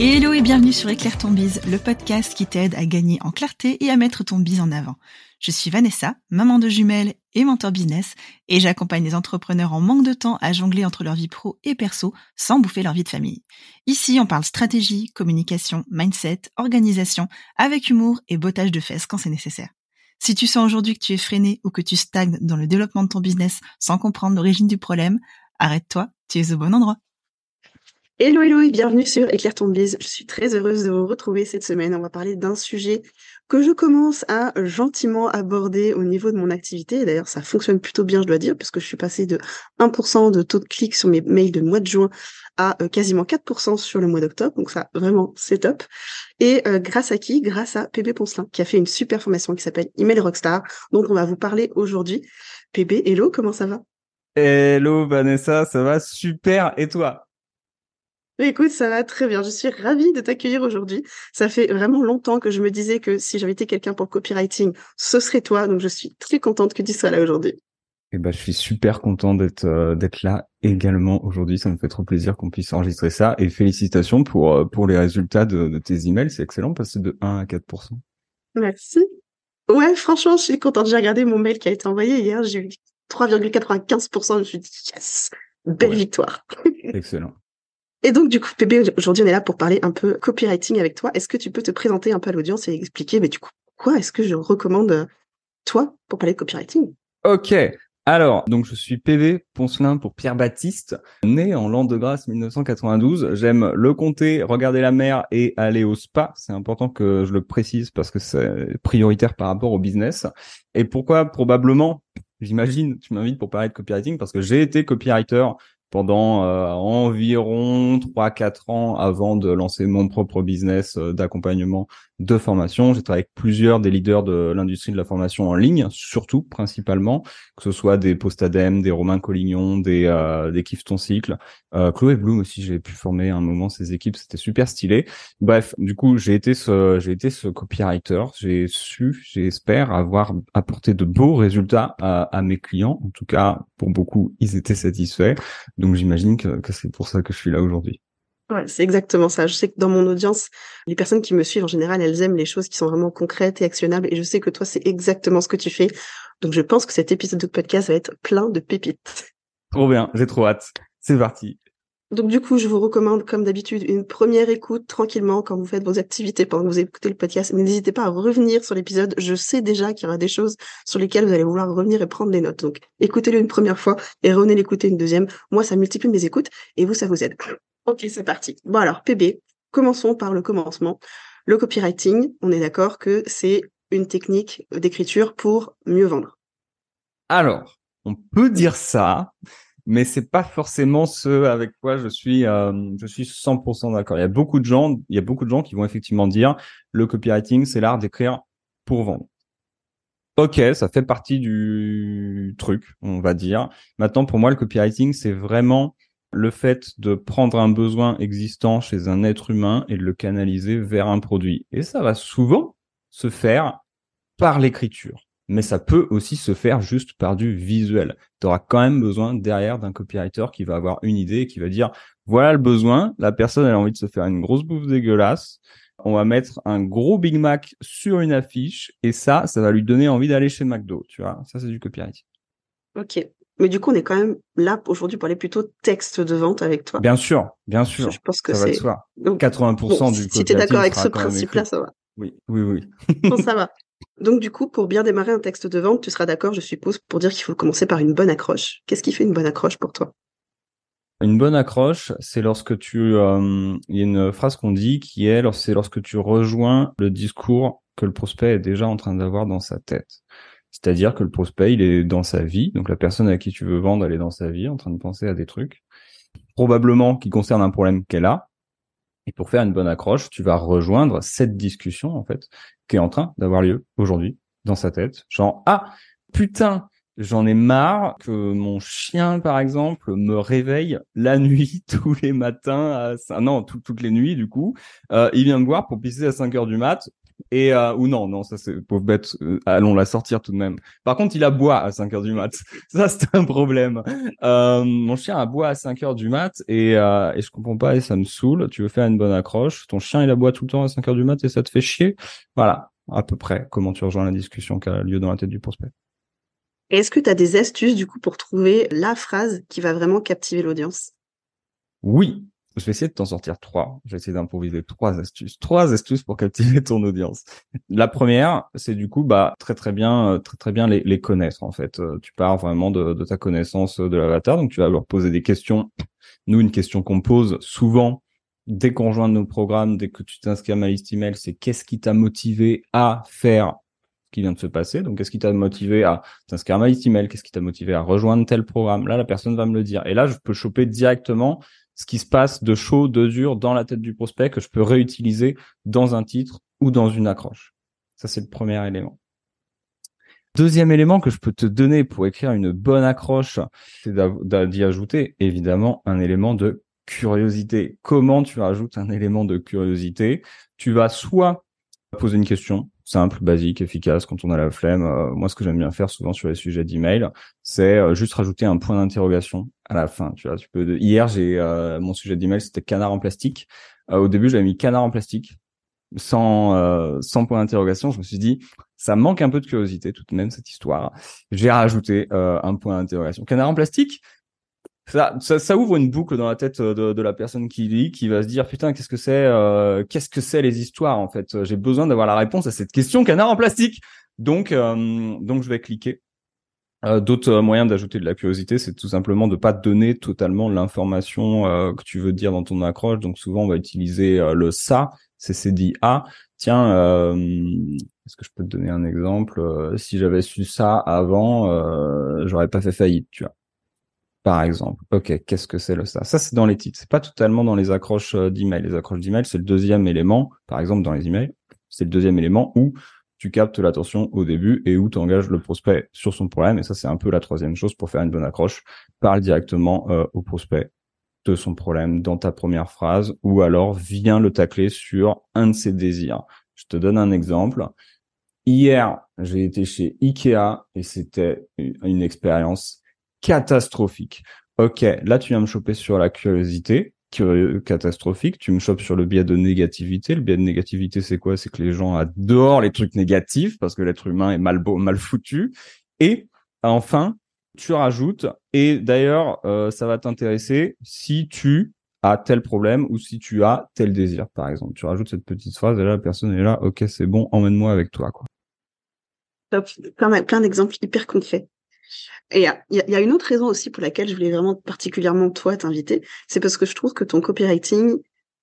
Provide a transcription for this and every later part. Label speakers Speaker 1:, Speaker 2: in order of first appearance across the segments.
Speaker 1: Hello et bienvenue sur Éclaire ton bise, le podcast qui t'aide à gagner en clarté et à mettre ton bise en avant. Je suis Vanessa, maman de jumelles et mentor business, et j'accompagne les entrepreneurs en manque de temps à jongler entre leur vie pro et perso sans bouffer leur vie de famille. Ici, on parle stratégie, communication, mindset, organisation, avec humour et bottage de fesses quand c'est nécessaire. Si tu sens aujourd'hui que tu es freiné ou que tu stagnes dans le développement de ton business sans comprendre l'origine du problème, arrête-toi, tu es au bon endroit.
Speaker 2: Hello, hello et bienvenue sur Éclaire ton bise. Je suis très heureuse de vous retrouver cette semaine. On va parler d'un sujet que je commence à gentiment aborder au niveau de mon activité. D'ailleurs, ça fonctionne plutôt bien, je dois dire, puisque je suis passée de 1% de taux de clic sur mes mails de mois de juin à euh, quasiment 4% sur le mois d'octobre. Donc ça, vraiment, c'est top. Et euh, grâce à qui? Grâce à PB Poncelin, qui a fait une super formation qui s'appelle Email Rockstar. Donc on va vous parler aujourd'hui. PB, hello, comment ça va?
Speaker 3: Hello Vanessa, ça va super. Et toi?
Speaker 2: Écoute, ça va très bien. Je suis ravie de t'accueillir aujourd'hui. Ça fait vraiment longtemps que je me disais que si j'invitais quelqu'un pour copywriting, ce serait toi. Donc, je suis très contente que tu sois là aujourd'hui.
Speaker 3: Eh ben, je suis super content d'être euh, d'être là également aujourd'hui. Ça me fait trop plaisir qu'on puisse enregistrer ça. Et félicitations pour euh, pour les résultats de, de tes emails. C'est excellent, passer de 1 à 4%
Speaker 2: Merci. Ouais, franchement, je suis contente. J'ai regardé mon mail qui a été envoyé hier. J'ai eu 3,95%. Je me suis dit yes, belle victoire.
Speaker 3: Excellent.
Speaker 2: Et donc, du coup, Pépé, aujourd'hui, on est là pour parler un peu copywriting avec toi. Est-ce que tu peux te présenter un peu à l'audience et expliquer, mais du coup, quoi est-ce que je recommande euh, toi pour parler de copywriting?
Speaker 3: Ok. Alors, donc je suis PV Poncelin pour Pierre Baptiste, né en l'an de grâce 1992. J'aime le comté, regarder la mer et aller au spa. C'est important que je le précise parce que c'est prioritaire par rapport au business. Et pourquoi? Probablement, j'imagine, tu m'invites pour parler de copywriting parce que j'ai été copywriter pendant euh, environ 3-4 ans avant de lancer mon propre business euh, d'accompagnement de formation. J'ai travaillé avec plusieurs des leaders de l'industrie de la formation en ligne, surtout principalement, que ce soit des Postadem, des Romain Collignon, des euh, des Kiff ton cycle, euh, Chloé Bloom aussi. J'ai pu former un moment ces équipes, c'était super stylé. Bref, du coup, j'ai été ce j'ai été ce copywriter. J'ai su, j'espère avoir apporté de beaux résultats à mes clients. En tout cas, pour beaucoup, ils étaient satisfaits. Donc j'imagine que, que c'est pour ça que je suis là aujourd'hui.
Speaker 2: Ouais, c'est exactement ça. Je sais que dans mon audience, les personnes qui me suivent en général, elles aiment les choses qui sont vraiment concrètes et actionnables. Et je sais que toi, c'est exactement ce que tu fais. Donc, je pense que cet épisode de podcast va être plein de pépites.
Speaker 3: Trop bien, j'ai trop hâte. C'est parti.
Speaker 2: Donc, du coup, je vous recommande, comme d'habitude, une première écoute tranquillement quand vous faites vos activités, pendant que vous écoutez le podcast. N'hésitez pas à revenir sur l'épisode. Je sais déjà qu'il y aura des choses sur lesquelles vous allez vouloir revenir et prendre des notes. Donc, écoutez-le une première fois et revenez l'écouter une deuxième. Moi, ça multiplie mes écoutes et vous, ça vous aide. Ok, c'est parti. Bon alors, PB, commençons par le commencement. Le copywriting, on est d'accord que c'est une technique d'écriture pour mieux vendre.
Speaker 3: Alors, on peut dire ça, mais c'est pas forcément ce avec quoi je suis euh, je suis 100% d'accord. Il y a beaucoup de gens, il y a beaucoup de gens qui vont effectivement dire le copywriting, c'est l'art d'écrire pour vendre. Ok, ça fait partie du truc, on va dire. Maintenant, pour moi, le copywriting, c'est vraiment le fait de prendre un besoin existant chez un être humain et de le canaliser vers un produit. Et ça va souvent se faire par l'écriture. Mais ça peut aussi se faire juste par du visuel. Tu auras quand même besoin derrière d'un copywriter qui va avoir une idée et qui va dire voilà le besoin, la personne elle a envie de se faire une grosse bouffe dégueulasse, on va mettre un gros Big Mac sur une affiche et ça, ça va lui donner envie d'aller chez McDo, tu vois. Ça c'est du copywriting.
Speaker 2: Ok. Mais du coup, on est quand même là aujourd'hui pour aller plutôt texte de vente avec toi.
Speaker 3: Bien sûr, bien sûr.
Speaker 2: Je pense que
Speaker 3: c'est 80% du
Speaker 2: Si tu es d'accord avec ce principe-là, ça va.
Speaker 3: Oui, oui, oui.
Speaker 2: bon, ça va. Donc du coup, pour bien démarrer un texte de vente, tu seras d'accord, je suppose, pour dire qu'il faut commencer par une bonne accroche. Qu'est-ce qui fait une bonne accroche pour toi?
Speaker 3: Une bonne accroche, c'est lorsque tu, euh, il y a une phrase qu'on dit qui est, c'est lorsque tu rejoins le discours que le prospect est déjà en train d'avoir dans sa tête. C'est-à-dire que le prospect, il est dans sa vie, donc la personne à qui tu veux vendre, elle est dans sa vie, en train de penser à des trucs, probablement qui concernent un problème qu'elle a. Et pour faire une bonne accroche, tu vas rejoindre cette discussion, en fait, qui est en train d'avoir lieu aujourd'hui dans sa tête. Genre, ah, putain, j'en ai marre que mon chien, par exemple, me réveille la nuit tous les matins, à... non, toutes les nuits, du coup. Euh, il vient me voir pour pisser à 5 heures du mat Et euh, ou non, non, ça c'est pauvre bête. euh, allons la sortir tout de même. Par contre, il aboie à 5 heures du mat. Ça c'est un problème. Euh, mon chien aboie à 5 heures du mat et euh, et je comprends pas et ça me saoule. Tu veux faire une bonne accroche, ton chien il aboie tout le temps à 5 heures du mat et ça te fait chier? Voilà, à peu près comment tu rejoins la discussion qui a lieu dans la tête du prospect?
Speaker 2: Est-ce que tu as des astuces du coup pour trouver la phrase qui va vraiment captiver l'audience?
Speaker 3: Oui, je vais essayer de t'en sortir trois. Je vais essayer d'improviser trois astuces. Trois astuces pour captiver ton audience. La première, c'est du coup, bah, très très bien, euh, très très bien les, les connaître en fait. Euh, Tu pars vraiment de, de ta connaissance de l'avatar, donc tu vas leur poser des questions. Nous, une question qu'on pose souvent dès qu'on rejoint nos programmes, dès que tu t'inscris à ma liste email, c'est qu'est-ce qui t'a motivé à faire ce qui vient de se passer? Donc, qu'est-ce qui t'a motivé à t'inscrire à ma liste email? Qu'est-ce qui t'a motivé à rejoindre tel programme? Là, la personne va me le dire. Et là, je peux choper directement ce qui se passe de chaud, de dur dans la tête du prospect que je peux réutiliser dans un titre ou dans une accroche. Ça, c'est le premier élément. Deuxième élément que je peux te donner pour écrire une bonne accroche, c'est d'y ajouter évidemment un élément de curiosité. Comment tu rajoutes un élément de curiosité? Tu vas soit poser une question simple, basique, efficace quand on a la flemme. Euh, moi, ce que j'aime bien faire souvent sur les sujets d'email, c'est euh, juste rajouter un point d'interrogation à la fin. Tu vois, tu peux. Hier, j'ai euh, mon sujet d'email, c'était canard en plastique. Euh, au début, j'avais mis canard en plastique sans sans point d'interrogation. Je me suis dit, ça manque un peu de curiosité tout de même cette histoire. J'ai rajouté un point d'interrogation. Canard en plastique. Ça, ouvre une boucle dans la tête de, de la personne qui lit, qui va se dire putain qu'est-ce que c'est, euh, qu'est-ce que c'est les histoires en fait? J'ai besoin d'avoir la réponse à cette question canard en plastique. Donc euh, je vais cliquer. Euh, D'autres euh, moyens d'ajouter de la curiosité, c'est tout simplement de pas donner totalement l'information euh, que tu veux dire dans ton accroche. Donc souvent on va utiliser euh, le ça, c'est dit A. Tiens, euh, est-ce que je peux te donner un exemple? Euh, Si j'avais su ça avant, euh, j'aurais pas fait faillite, tu vois. Par exemple. Ok, qu'est-ce que c'est le ça? Ça c'est dans les titres. C'est pas totalement dans les accroches euh, d'email. Les accroches d'email, c'est le deuxième élément. Par exemple, dans les emails, c'est le deuxième élément où tu captes l'attention au début et où tu engages le prospect sur son problème. Et ça, c'est un peu la troisième chose pour faire une bonne accroche. Parle directement euh, au prospect de son problème dans ta première phrase ou alors viens le tacler sur un de ses désirs. Je te donne un exemple. Hier, j'ai été chez Ikea et c'était une une expérience catastrophique. Ok, là tu viens me choper sur la curiosité, curieux- catastrophique. Tu me chopes sur le biais de négativité. Le biais de négativité, c'est quoi? C'est que les gens adorent les trucs négatifs parce que l'être humain est mal foutu. Et enfin, tu rajoutes. Et d'ailleurs, euh, ça va t'intéresser si tu as tel problème ou si tu as tel désir, par exemple. Tu rajoutes cette petite phrase et là, la personne est là. Ok, c'est bon, emmène-moi avec toi, quoi.
Speaker 2: Top. Plein d'exemples hyper concrets. Et il y y a une autre raison aussi pour laquelle je voulais vraiment particulièrement toi t'inviter, c'est parce que je trouve que ton copywriting,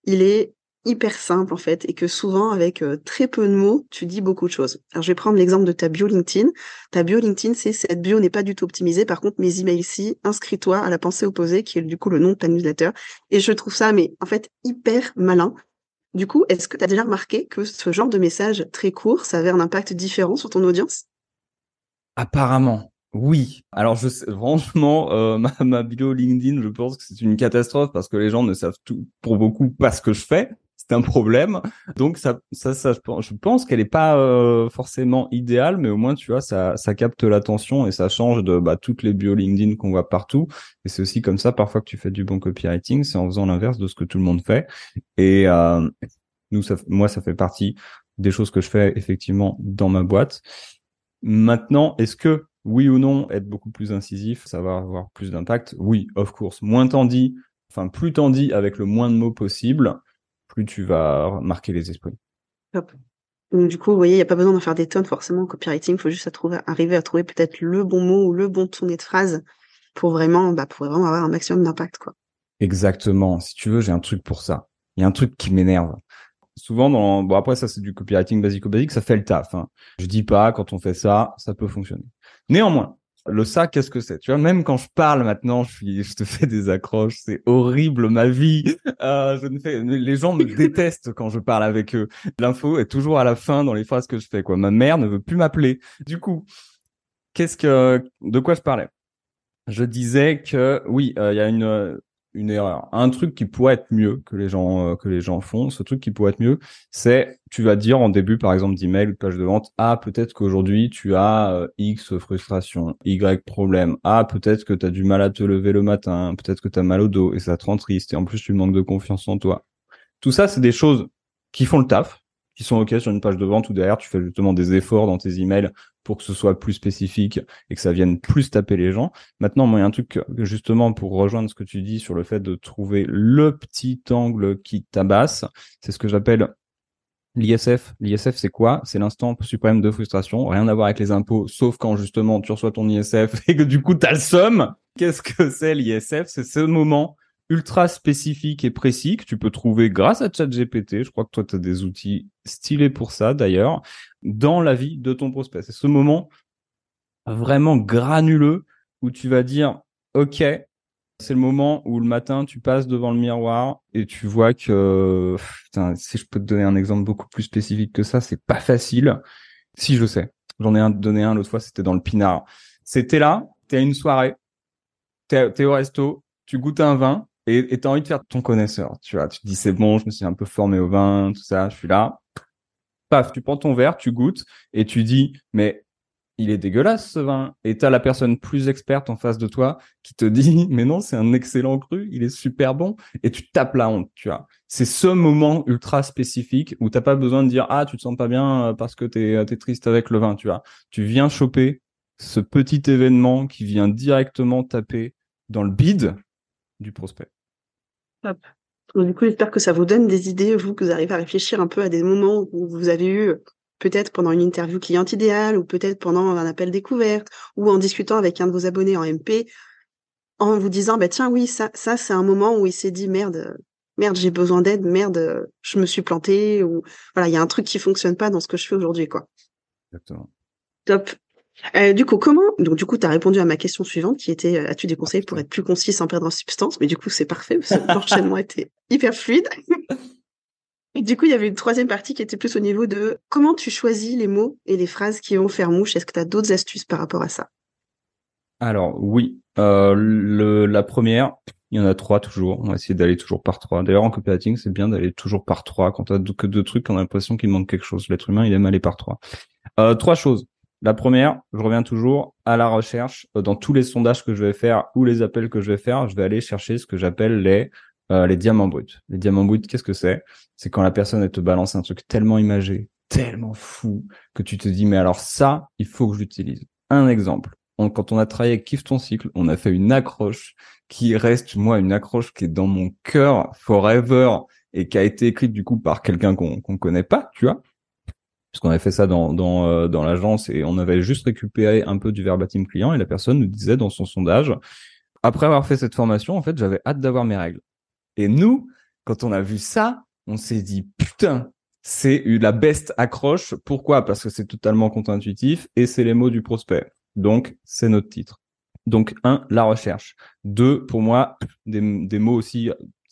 Speaker 2: il est hyper simple en fait et que souvent avec euh, très peu de mots, tu dis beaucoup de choses. Alors je vais prendre l'exemple de ta bio LinkedIn. Ta bio LinkedIn, c'est cette bio n'est pas du tout optimisée. Par contre, mes emails ici, inscris-toi à la pensée opposée qui est du coup le nom de ta newsletter et je trouve ça mais en fait hyper malin. Du coup, est-ce que tu as déjà remarqué que ce genre de message très court, ça avait un impact différent sur ton audience?
Speaker 3: Apparemment, oui. Alors, je sais, franchement, euh, ma, ma bio LinkedIn, je pense que c'est une catastrophe parce que les gens ne savent tout, pour beaucoup, pas ce que je fais. C'est un problème. Donc, ça, ça, ça, je pense, qu'elle est pas euh, forcément idéale, mais au moins, tu vois, ça, ça capte l'attention et ça change de bah, toutes les bio LinkedIn qu'on voit partout. Et c'est aussi comme ça, parfois, que tu fais du bon copywriting, c'est en faisant l'inverse de ce que tout le monde fait. Et euh, nous, ça, moi, ça fait partie des choses que je fais effectivement dans ma boîte. Maintenant, est-ce que oui ou non, être beaucoup plus incisif, ça va avoir plus d'impact Oui, of course. Moins t'en dis, enfin plus t'en dis avec le moins de mots possible, plus tu vas marquer les esprits.
Speaker 2: Donc du coup, vous voyez, il n'y a pas besoin d'en faire des tonnes forcément en copywriting, il faut juste à trouver, arriver à trouver peut-être le bon mot ou le bon tourné de phrase pour vraiment, bah, pour vraiment avoir un maximum d'impact, quoi.
Speaker 3: Exactement. Si tu veux, j'ai un truc pour ça. Il y a un truc qui m'énerve. Souvent dans bon après ça c'est du copywriting basico-basique, ça fait le taf. Hein. Je dis pas quand on fait ça, ça peut fonctionner. Néanmoins, le ça, qu'est-ce que c'est? Tu vois, même quand je parle maintenant, je suis, je te fais des accroches, c'est horrible ma vie. Euh, je ne fais, les gens me détestent quand je parle avec eux. L'info est toujours à la fin dans les phrases que je fais. Quoi, ma mère ne veut plus m'appeler. Du coup, qu'est-ce que, de quoi je parlais? Je disais que oui, euh, il y a une, une erreur. Un truc qui pourrait être mieux que les gens euh, que les gens font, ce truc qui pourrait être mieux, c'est tu vas dire en début par exemple d'email page de vente, ah peut-être qu'aujourd'hui tu as euh, X frustration, Y problème, ah peut-être que tu as du mal à te lever le matin, peut-être que tu as mal au dos et ça te rend triste et en plus tu manques de confiance en toi. Tout ça c'est des choses qui font le taf, qui sont OK sur une page de vente où derrière tu fais justement des efforts dans tes emails pour que ce soit plus spécifique et que ça vienne plus taper les gens. Maintenant, moi, il y a un truc justement pour rejoindre ce que tu dis sur le fait de trouver le petit angle qui tabasse. C'est ce que j'appelle l'ISF. L'ISF, c'est quoi? C'est l'instant suprême de frustration. Rien à voir avec les impôts, sauf quand justement tu reçois ton ISF et que du coup tu as le somme. Qu'est-ce que c'est l'ISF C'est ce moment ultra spécifique et précis que tu peux trouver grâce à ChatGPT. Je crois que toi, tu as des outils stylés pour ça d'ailleurs, dans la vie de ton prospect. C'est ce moment vraiment granuleux où tu vas dire, OK, c'est le moment où le matin, tu passes devant le miroir et tu vois que, putain, si je peux te donner un exemple beaucoup plus spécifique que ça, c'est pas facile. Si je sais. J'en ai un, donné un l'autre fois, c'était dans le Pinard. C'était là, t'es à une soirée, t'es, es au resto, tu goûtes un vin, et t'as envie de faire ton connaisseur, tu vois. Tu te dis c'est bon, je me suis un peu formé au vin, tout ça, je suis là. Paf, tu prends ton verre, tu goûtes et tu dis mais il est dégueulasse ce vin. Et t'as la personne plus experte en face de toi qui te dit mais non, c'est un excellent cru, il est super bon. Et tu tapes la honte, tu vois. C'est ce moment ultra spécifique où t'as pas besoin de dire ah tu te sens pas bien euh, parce que t'es es triste avec le vin, tu vois. Tu viens choper ce petit événement qui vient directement taper dans le bide du prospect.
Speaker 2: Du coup, j'espère que ça vous donne des idées, vous, que vous arrivez à réfléchir un peu à des moments où vous avez eu, peut-être pendant une interview client idéale, ou peut-être pendant un appel découverte, ou en discutant avec un de vos abonnés en MP, en vous disant, bah tiens, oui, ça, ça, c'est un moment où il s'est dit, merde, merde, j'ai besoin d'aide, merde, je me suis planté, ou voilà, il y a un truc qui fonctionne pas dans ce que je fais aujourd'hui, quoi.
Speaker 3: Exactement.
Speaker 2: Top. Euh, du coup, comment Donc, du coup, tu as répondu à ma question suivante, qui était euh, as-tu des conseils pour être plus concis sans perdre en substance? Mais du coup, c'est parfait, parce que l'enchaînement était hyper fluide. et du coup, il y avait une troisième partie qui était plus au niveau de comment tu choisis les mots et les phrases qui vont faire mouche. Est-ce que tu as d'autres astuces par rapport à ça?
Speaker 3: Alors, oui. Euh, le, la première, il y en a trois toujours. On va essayer d'aller toujours par trois. D'ailleurs, en copywriting, c'est bien d'aller toujours par trois. Quand tu as que deux trucs, on a l'impression qu'il manque quelque chose. L'être humain, il aime aller par trois. Euh, trois choses. La première, je reviens toujours à la recherche. Euh, dans tous les sondages que je vais faire ou les appels que je vais faire, je vais aller chercher ce que j'appelle les euh, les diamants bruts. Les diamants bruts, qu'est-ce que c'est? C'est quand la personne elle te balance un truc tellement imagé, tellement fou que tu te dis mais alors ça, il faut que je l'utilise. Un exemple. quand on a travaillé avec Kiffe ton cycle, on a fait une accroche qui reste moi une accroche qui est dans mon cœur forever et qui a été écrite du coup par quelqu'un qu'on qu'on connaît pas, tu vois qu'on avait fait ça dans dans, euh, dans l'agence et on avait juste récupéré un peu du verbatim client et la personne nous disait dans son sondage après avoir fait cette formation en fait j'avais hâte d'avoir mes règles. Et nous quand on a vu ça on s'est dit putain c'est la best accroche. Pourquoi? Parce que c'est totalement contre-intuitif et c'est les mots du prospect. Donc c'est notre titre. Donc un la recherche. Deux pour moi des, des mots aussi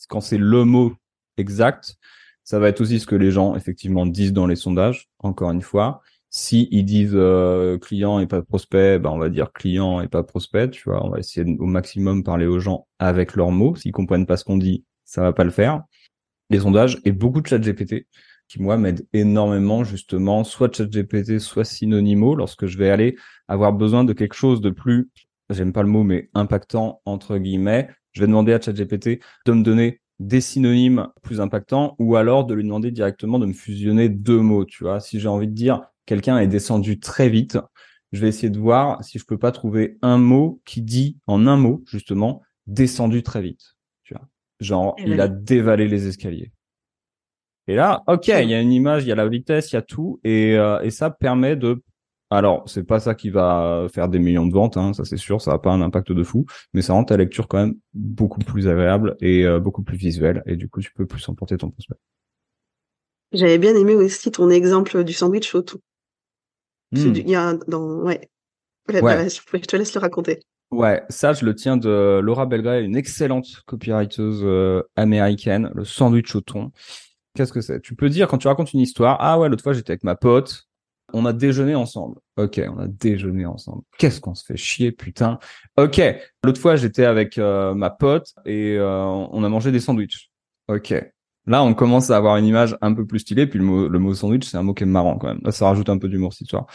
Speaker 3: quand c'est le mot exact ça va être aussi ce que les gens effectivement disent dans les sondages. Encore une fois, si ils disent euh, client et pas prospect, ben on va dire client et pas prospect. Tu vois, on va essayer au maximum parler aux gens avec leurs mots. S'ils comprennent pas ce qu'on dit, ça va pas le faire. Les sondages et beaucoup de chat GPT qui moi m'aident énormément justement, soit chat GPT, soit synonymo lorsque je vais aller avoir besoin de quelque chose de plus, j'aime pas le mot, mais impactant entre guillemets. Je vais demander à ChatGPT de me donner des synonymes plus impactants ou alors de lui demander directement de me fusionner deux mots, tu vois. Si j'ai envie de dire quelqu'un est descendu très vite, je vais essayer de voir si je peux pas trouver un mot qui dit en un mot justement descendu très vite, tu vois. Genre il a dévalé les escaliers. Et là, ok, il y a une image, il y a la vitesse, il y a tout, et, euh, et ça permet de alors, c'est pas ça qui va faire des millions de ventes, hein, ça c'est sûr, ça n'a pas un impact de fou, mais ça rend ta lecture quand même beaucoup plus agréable et euh, beaucoup plus visuelle, et du coup, tu peux plus emporter ton prospect.
Speaker 2: J'avais bien aimé aussi ton exemple du sandwich au. Hmm. Il y a dans, ouais. je te laisse le raconter.
Speaker 3: Ouais, ça, je le tiens de Laura Belgray, une excellente copywriteuse euh, américaine, le sandwich au thon. Qu'est-ce que c'est? Tu peux dire, quand tu racontes une histoire, ah ouais, l'autre fois, j'étais avec ma pote, on a déjeuné ensemble. Ok, on a déjeuné ensemble. Qu'est-ce qu'on se fait chier, putain. Ok, l'autre fois j'étais avec euh, ma pote et euh, on a mangé des sandwichs. Ok, là on commence à avoir une image un peu plus stylée. Puis le mot, le mot sandwich, c'est un mot qui est marrant quand même. Là, ça rajoute un peu d'humour cette histoire.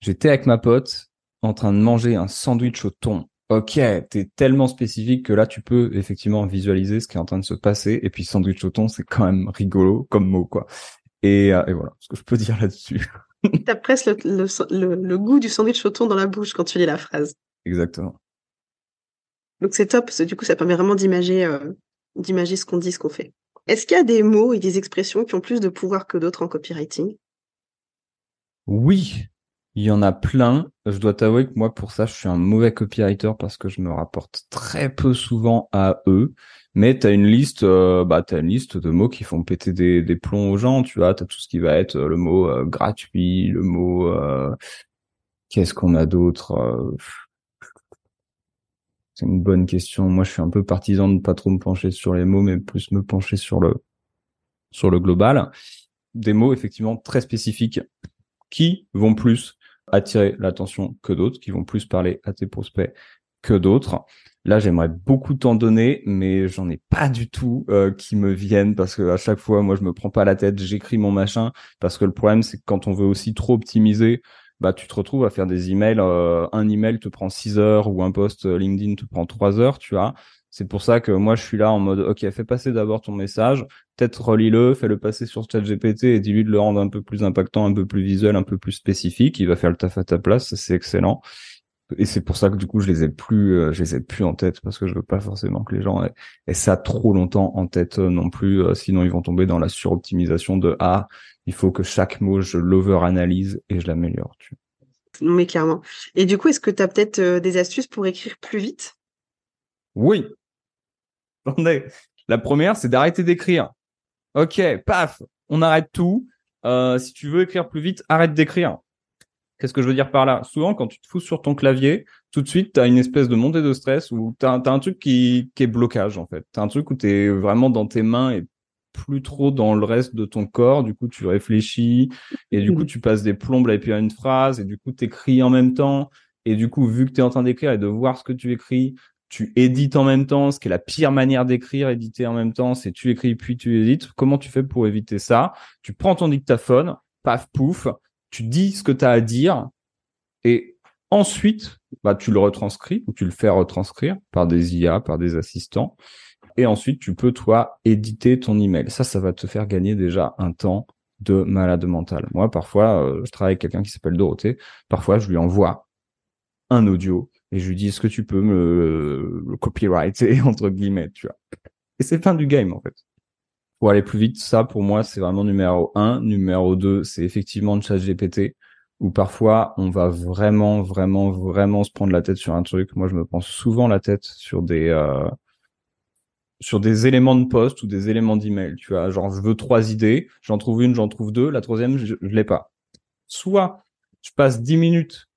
Speaker 3: J'étais avec ma pote en train de manger un sandwich au thon. Ok, t'es tellement spécifique que là tu peux effectivement visualiser ce qui est en train de se passer. Et puis sandwich au thon, c'est quand même rigolo comme mot quoi. Et, euh, et voilà ce que je peux dire là-dessus.
Speaker 2: T'as presque le, le, le, goût du sandwich au thon dans la bouche quand tu lis la phrase.
Speaker 3: Exactement.
Speaker 2: Donc c'est top, parce que du coup ça permet vraiment d'imager, euh, d'imager ce qu'on dit, ce qu'on fait. Est-ce qu'il y a des mots et des expressions qui ont plus de pouvoir que d'autres en copywriting?
Speaker 3: Oui, il y en a plein. Je dois t'avouer que moi, pour ça, je suis un mauvais copywriter parce que je me rapporte très peu souvent à eux. Mais t'as une liste, euh, bah t'as une liste de mots qui font péter des, des plombs aux gens. Tu vois, t'as tout ce qui va être euh, le mot euh, gratuit, le mot qu'est-ce qu'on a d'autre. C'est une bonne question. Moi, je suis un peu partisan de pas trop me pencher sur les mots, mais plus me pencher sur le sur le global. Des mots effectivement très spécifiques qui vont plus attirer l'attention que d'autres, qui vont plus parler à tes prospects que d'autres. Là, j'aimerais beaucoup t'en donner, mais j'en ai pas du tout euh, qui me viennent parce que à chaque fois, moi, je me prends pas la tête, j'écris mon machin parce que le problème, c'est que quand on veut aussi trop optimiser, bah, tu te retrouves à faire des emails. Euh, un email te prend 6 heures ou un post LinkedIn te prend 3 heures, tu vois. C'est pour ça que moi, je suis là en mode, OK, fais passer d'abord ton message, peut-être relis-le, fais-le passer sur ChatGPT et dis-lui de le rendre un peu plus impactant, un peu plus visuel, un peu plus spécifique. Il va faire le taf à ta place, c'est excellent. Et c'est pour ça que du coup, je les ai plus, euh, je les ai plus en tête parce que je veux pas forcément que les gens aient, ça trop longtemps en tête euh, non plus. Euh, sinon, ils vont tomber dans la suroptimisation de ah, il faut que chaque mot je l'over-analyse et je l'améliore. Tu
Speaker 2: Mais clairement. Et du coup, est-ce que tu as peut-être des astuces pour écrire plus vite?
Speaker 3: Oui, la première, c'est d'arrêter d'écrire. Ok, paf, on arrête tout. Euh, si tu veux écrire plus vite, arrête d'écrire. Qu'est-ce que je veux dire par là? Souvent, quand tu te fous sur ton clavier, tout de suite, tu as une espèce de montée de stress ou tu as, un truc qui, qui est blocage, en fait. Tu as un truc où tu es vraiment dans tes mains et plus trop dans le reste de ton corps. Du coup, tu réfléchis et du coup, tu passes des plombes à écrire une phrase et du coup, tu écris en même temps. Et du coup, vu que tu es en train d'écrire et de voir ce que tu écris, tu édites en même temps, ce qui est la pire manière d'écrire, éditer en même temps, c'est tu écris puis tu édites. Comment tu fais pour éviter ça? Tu prends ton dictaphone, paf, pouf, tu dis ce que tu as à dire et ensuite, bah, tu le retranscris ou tu le fais retranscrire par des IA, par des assistants. Et ensuite, tu peux, toi, éditer ton email. Ça, ça va te faire gagner déjà un temps de malade mental. Moi, parfois, euh, je travaille avec quelqu'un qui s'appelle Dorothée. Parfois, je lui envoie un audio et je lui dis est-ce que tu peux me copyrighter entre guillemets, tu vois? Et c'est fin du game en fait. Pour aller plus vite, ça pour moi c'est vraiment numéro un. Numéro deux, c'est effectivement le chat GPT où parfois on va vraiment, vraiment, vraiment se prendre la tête sur un truc. Moi je me prends souvent la tête sur des euh, sur des éléments de poste ou des éléments d'email. Tu vois, genre je veux trois idées, j'en trouve une, j'en trouve deux, la troisième je, l'ai pas. Soit je passe dix minutes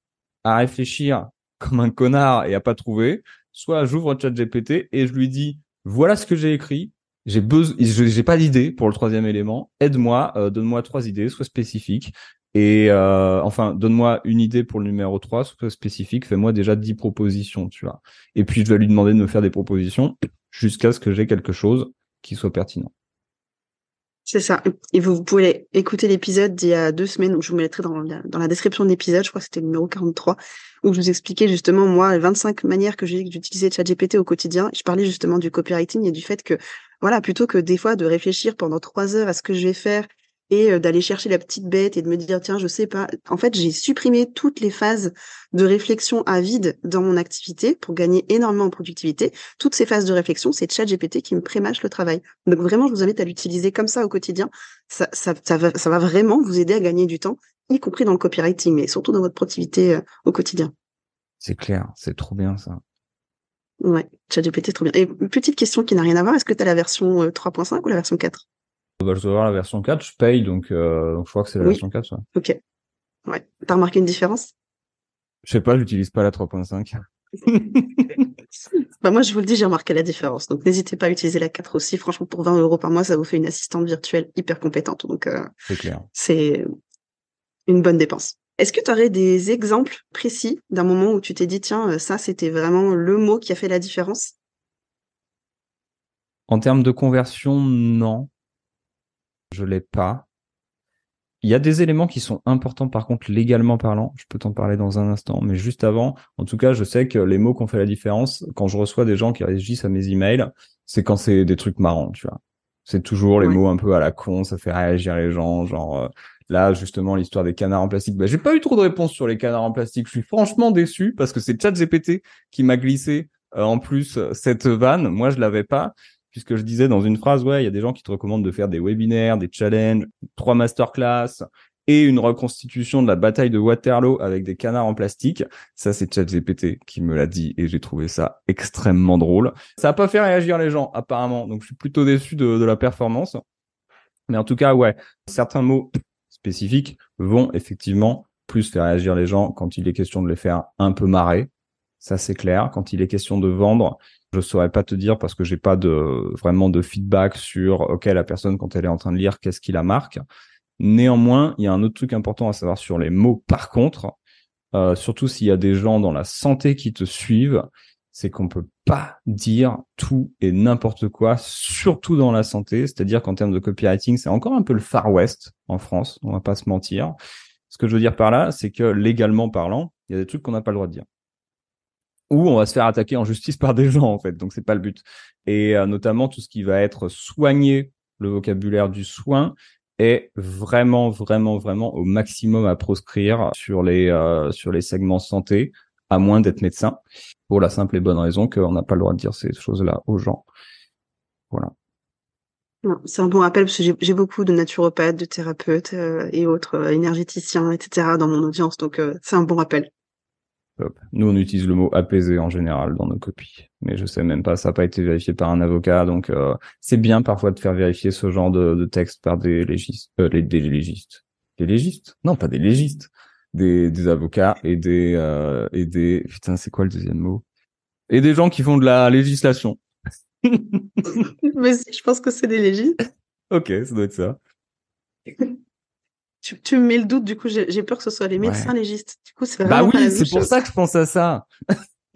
Speaker 3: à réfléchir comme un connard et à pas trouver, soit j'ouvre ChatGPT et je lui dis voilà ce que j'ai écrit, j'ai besoin, j'ai pas d'idée pour le troisième élément, aide-moi, euh, donne-moi trois idées, soit spécifiques. Et euh, enfin, donne-moi une idée pour le numéro 3, soit spécifique, fais-moi déjà 10 propositions, tu vois. Et puis je vais lui demander de me faire des propositions jusqu'à ce que j'ai quelque chose qui soit pertinent.
Speaker 2: C'est ça. Et vous, pouvez écouter l'épisode d'il y a deux semaines, où je vous mettrai dans dans la description de l'épisode, je crois que c'était le numéro 43, où je vous expliquais justement, moi, les 25 manières que j'ai d'utiliser ChatGPT au quotidien. Je parlais justement du copywriting et du fait que, voilà, plutôt que des fois de réfléchir pendant trois heures à ce que je vais faire et euh, d'aller chercher la petite bête et de me dire tiens je sais pas en fait j'ai supprimé toutes les phases de réflexion à vide dans mon activité pour gagner énormément en productivité. Toutes ces phases de réflexion c'est ChatGPT qui me prémâche le travail. Donc vraiment je vous invite à l'utiliser comme ça au quotidien. Ça, ça, ça, va, ça va vraiment vous aider à gagner du temps y compris dans le copywriting mais surtout dans votre productivité euh, au quotidien
Speaker 3: c'est clair c'est trop bien ça
Speaker 2: Ouais, ChatGPT, trop bien. Et petite question qui n'a rien à voir, est-ce que tu as la version 3.5 euh, ou la version 4
Speaker 3: bah, je dois avoir la version 4, je paye, donc, euh, donc je crois que c'est la version 4. Ouais.
Speaker 2: Ok. Ouais. T'as remarqué une différence?
Speaker 3: Je sais pas, j'utilise pas la 3.5.
Speaker 2: bah moi, je vous le dis, j'ai remarqué la différence. Donc, n'hésitez pas à utiliser la 4 aussi. Franchement, pour 20 euros par mois, ça vous fait une assistante virtuelle hyper compétente. Donc, euh,
Speaker 3: c'est clair.
Speaker 2: C'est une bonne dépense. Est-ce que tu aurais des exemples précis d'un moment où tu t'es dit, tiens, ça, c'était vraiment le mot qui a fait la différence?
Speaker 3: En termes de conversion, non. Je l'ai pas. Il y a des éléments qui sont importants par contre légalement parlant, je peux t'en parler dans un instant, mais juste avant, en tout cas, je sais que les mots qui ont fait la différence, quand je reçois des gens qui réagissent à mes emails, c'est quand c'est des trucs marrants, tu vois. C'est toujours les mots un peu à la con, ça fait réagir les gens, genre euh, là justement l'histoire des canards en plastique. Bah, j'ai pas eu trop de réponses sur les canards en plastique. Je suis franchement déçu parce que c'est ChatGPT qui m'a glissé euh, en plus cette vanne. Moi je l'avais pas puisque je disais dans une phrase ouais il y a des gens qui te recommandent de faire des webinaires, des challenges, trois masterclass, et une reconstitution de la bataille de Waterloo avec des canards en plastique. Ça, c'est ChatGPT qui me l'a dit et j'ai trouvé ça extrêmement drôle. Ça a pas fait réagir les gens, apparemment. Donc, je suis plutôt déçu de, de la performance. Mais en tout cas, ouais, certains mots spécifiques vont effectivement plus faire réagir les gens quand il est question de les faire un peu marrer. Ça, c'est clair. Quand il est question de vendre, je saurais pas te dire parce que j'ai pas de vraiment de feedback sur OK la personne quand elle est en train de lire qu'est-ce qui la marque. Néanmoins, il y a un autre truc important à savoir sur les mots. Par contre, euh, surtout s'il y a des gens dans la santé qui te suivent, c'est qu'on peut pas dire tout et n'importe quoi, surtout dans la santé. C'est-à-dire qu'en termes de copywriting, c'est encore un peu le Far West en France. On va pas se mentir. Ce que je veux dire par là, c'est que légalement parlant, il y a des trucs qu'on n'a pas le droit de dire. Ou on va se faire attaquer en justice par des gens en fait. Donc c'est pas le but. Et euh, notamment tout ce qui va être soigné, le vocabulaire du soin, est vraiment, vraiment, vraiment au maximum à proscrire sur les, euh, sur les segments santé, à moins d'être médecin, pour la simple et bonne raison qu'on n'a pas le droit de dire ces choses-là aux gens. Voilà.
Speaker 2: C'est un bon rappel parce que j'ai beaucoup de naturopathes, de thérapeutes euh, et autres euh, énergéticiens, etc. dans mon audience, donc c'est un bon rappel.
Speaker 3: Nous, on utilise le mot apaisé en général dans nos copies, mais je sais même pas, ça n'a pas été vérifié par un avocat, donc euh, c'est bien parfois de faire vérifier ce genre de, de texte par des légistes, euh, des légistes, des légistes, non pas des légistes, des, des avocats et des euh, et des putain c'est quoi le deuxième mot? Et des gens qui font de la législation.
Speaker 2: mais je pense que c'est des légistes.
Speaker 3: ok, ça doit être ça.
Speaker 2: Tu, me mets le doute, du coup, j'ai peur que ce soit les médecins légistes. Du coup, c'est
Speaker 3: Bah oui, c'est pour ça que je pense à ça.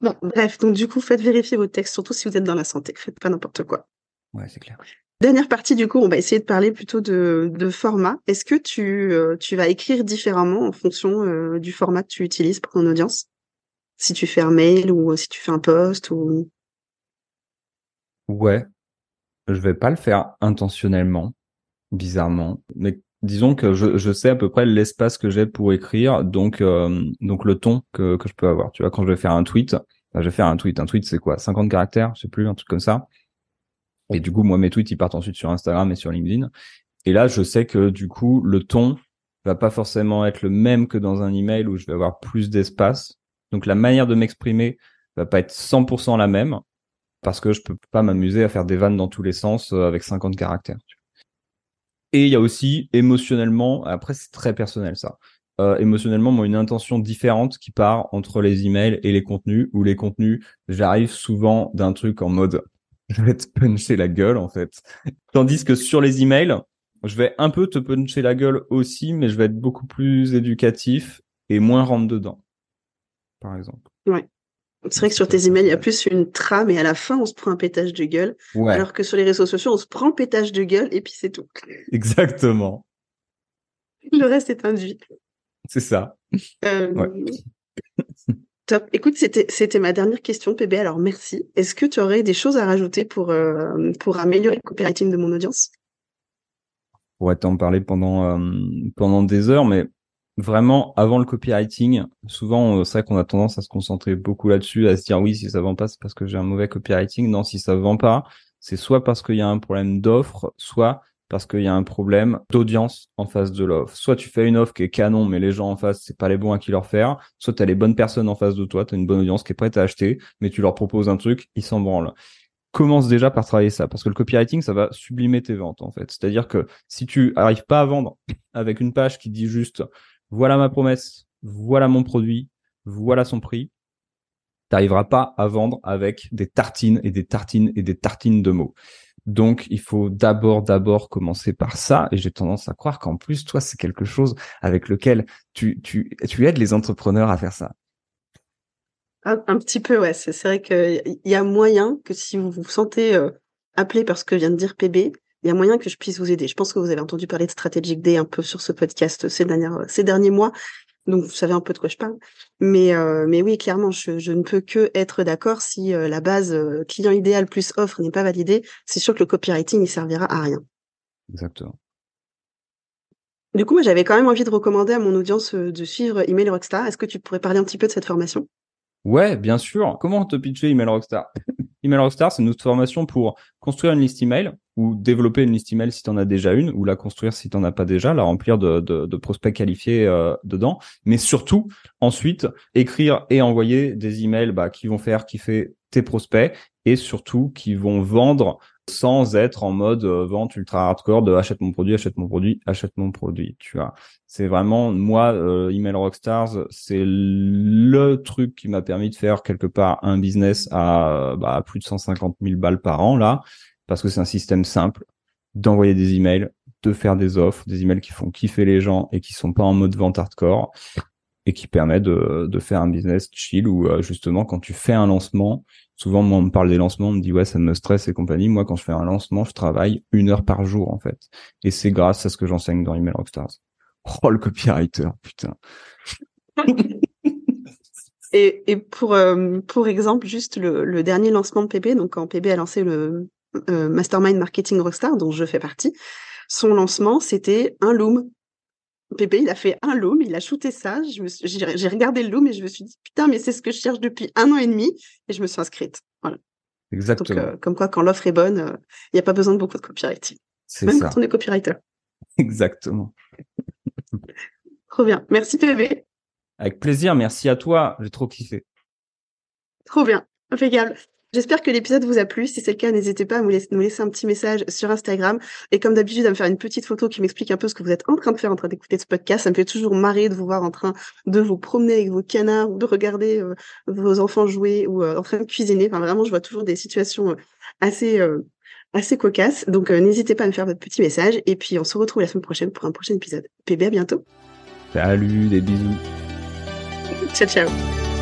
Speaker 2: bon, bref, donc du coup, faites vérifier vos textes, surtout si vous êtes dans la santé. Faites pas n'importe quoi.
Speaker 3: Ouais, c'est clair.
Speaker 2: Dernière partie, du coup, on va essayer de parler plutôt de, format. Est-ce que tu, euh, tu vas écrire différemment en fonction euh, du format que tu utilises pour ton audience? Si tu fais un mail ou si tu fais un post ou...
Speaker 3: Ouais, je vais pas le faire intentionnellement bizarrement. Mais disons que je, je sais à peu près l'espace que j'ai pour écrire, donc euh, donc le ton que, que je peux avoir. Tu vois, quand je vais faire un tweet, je vais faire un tweet. Un tweet, c'est quoi? 50 caractères, je sais plus, un truc comme ça. Et du coup, moi, mes tweets, ils partent ensuite sur Instagram et sur LinkedIn. Et là, je sais que du coup, le ton va pas forcément être le même que dans un email où je vais avoir plus d'espace. Donc la manière de m'exprimer va pas être 100% la même parce que je peux pas m'amuser à faire des vannes dans tous les sens euh, avec 50 caractères. Et il y a aussi émotionnellement, après c'est très personnel ça, euh, émotionnellement moi une intention différente qui part entre les emails et les contenus, où les contenus, j'arrive souvent d'un truc en mode je vais te puncher la gueule en fait. Tandis que sur les emails, je vais un peu te puncher la gueule aussi, mais je vais être beaucoup plus éducatif et moins rentre dedans, par exemple.
Speaker 2: Ouais. C'est vrai que sur tes emails, il y a plus une trame et à la fin, on se prend un pétage de gueule. Alors que sur les réseaux sociaux, on se prend le pétage de gueule et puis c'est tout.
Speaker 3: Exactement.
Speaker 2: Le reste est induit.
Speaker 3: C'est ça.
Speaker 2: Euh, top. Écoute, c'était, c'était ma dernière question, PB. Alors merci. Est-ce que tu aurais des choses à rajouter pour, euh, pour améliorer le copywriting de mon audience?
Speaker 3: On pourrait t'en parler pendant, euh, pendant des heures, mais vraiment avant le copywriting, souvent euh, c'est vrai qu'on a tendance à se concentrer beaucoup là-dessus, à se dire oui si ça vend pas c'est parce que j'ai un mauvais copywriting. Non, si ça vend pas, c'est soit parce qu'il y a un problème d'offre, soit parce qu'il y a un problème d'audience en face de l'offre. Soit tu fais une offre qui est canon, mais les gens en face, c'est pas les bons à qui leur faire. Soit tu as les bonnes personnes en face de toi, tu as une bonne audience qui est prête à acheter, mais tu leur proposes un truc, ils s'en branlent. Commence déjà par travailler ça, parce que le copywriting, ça va sublimer tes ventes, en fait. C'est-à-dire que si tu arrives pas à vendre avec une page qui dit juste voilà ma promesse, voilà mon produit, voilà son prix. T'arriveras pas à vendre avec des tartines et des tartines et des tartines de mots. Donc, il faut d'abord, d'abord commencer par ça. Et j'ai tendance à croire qu'en plus, toi, c'est quelque chose avec lequel tu, tu, tu aides les entrepreneurs à faire ça.
Speaker 2: Un, petit peu, ouais. C'est vrai qu'il y a moyen que si vous vous sentez euh, appelé par ce que vient de dire PB, il y a moyen que je puisse vous aider. Je pense que vous avez entendu parler de Strategic Day un peu sur ce podcast ces, dernières, ces derniers mois. Donc vous savez un peu de quoi je parle. Mais euh, mais oui, clairement, je, je, ne peux que être d'accord si euh, la base euh, client idéal plus offre n'est pas validée, c'est sûr que le copywriting il servira à rien.
Speaker 3: Exactement.
Speaker 2: Du coup, moi j'avais quand même envie de recommander à mon audience de suivre Email Rockstar. Est-ce que tu pourrais parler un petit peu de cette formation?
Speaker 3: Ouais, bien sûr. Comment te pitcher Email Rockstar? Email Rockstar, c'est notre formation pour construire une liste email ou développer une liste email si tu en as déjà une, ou la construire si tu n'en as pas déjà, la remplir de, de, prospects qualifiés euh, dedans, mais surtout ensuite écrire et envoyer des emails bah, qui vont faire kiffer tes prospects et surtout qui vont vendre sans être en mode euh, vente ultra hardcore de achète mon produit, achète mon produit, achète mon produit. Tu vois, c'est vraiment moi euh, email rockstars, c'est le truc qui m'a permis de faire quelque part un business à bah, plus de 150 000 balles par an là, parce que c'est un système simple d'envoyer des emails, de faire des offres, des emails qui font kiffer les gens et qui sont pas en mode vente hardcore et qui permet de, de faire un business chill où euh, justement quand tu fais un lancement, souvent moi on me parle des lancements, on me dit ouais ça me stresse et compagnie. Moi quand je fais un lancement, je travaille une heure par jour en fait. Et c'est grâce à ce que j'enseigne dans Email Rockstars. Oh le copywriter, putain.
Speaker 2: et, et pour euh, pour exemple juste le, le, dernier lancement de PB, donc quand PB a lancé le euh, Mastermind Marketing Rockstar dont je fais partie, son lancement c'était un loom Pépé, il a fait un loom, il a shooté ça. J'ai regardé le loom et je me suis dit, putain, mais c'est ce que je cherche depuis un an et demi. Et je me suis inscrite. Voilà.
Speaker 3: Exactement.
Speaker 2: Donc, euh, comme quoi, quand l'offre est bonne, euh, il n'y a pas besoin de beaucoup de copywriting. Même ça. quand on est copywriter.
Speaker 3: Exactement.
Speaker 2: trop bien. Merci, Pépé.
Speaker 3: Avec plaisir. Merci à toi. J'ai trop kiffé.
Speaker 2: Trop bien. Impeccable. J'espère que l'épisode vous a plu. Si c'est le cas, n'hésitez pas à nous laisser, un petit message sur Instagram. Et comme d'habitude, à me faire une petite photo qui m'explique un peu ce que vous êtes en train de faire en train d'écouter ce podcast. Ça me fait toujours marrer de vous voir en train de vous promener avec vos canards ou de regarder euh, vos enfants jouer ou euh, en train de cuisiner. Enfin, vraiment, je vois toujours des situations euh, assez, assez cocasses. Donc, n'hésitez pas à me faire votre petit message. Et puis, on se retrouve la semaine prochaine pour un prochain épisode. PB, à bientôt.
Speaker 3: Salut, des bisous.
Speaker 2: ciao, ciao.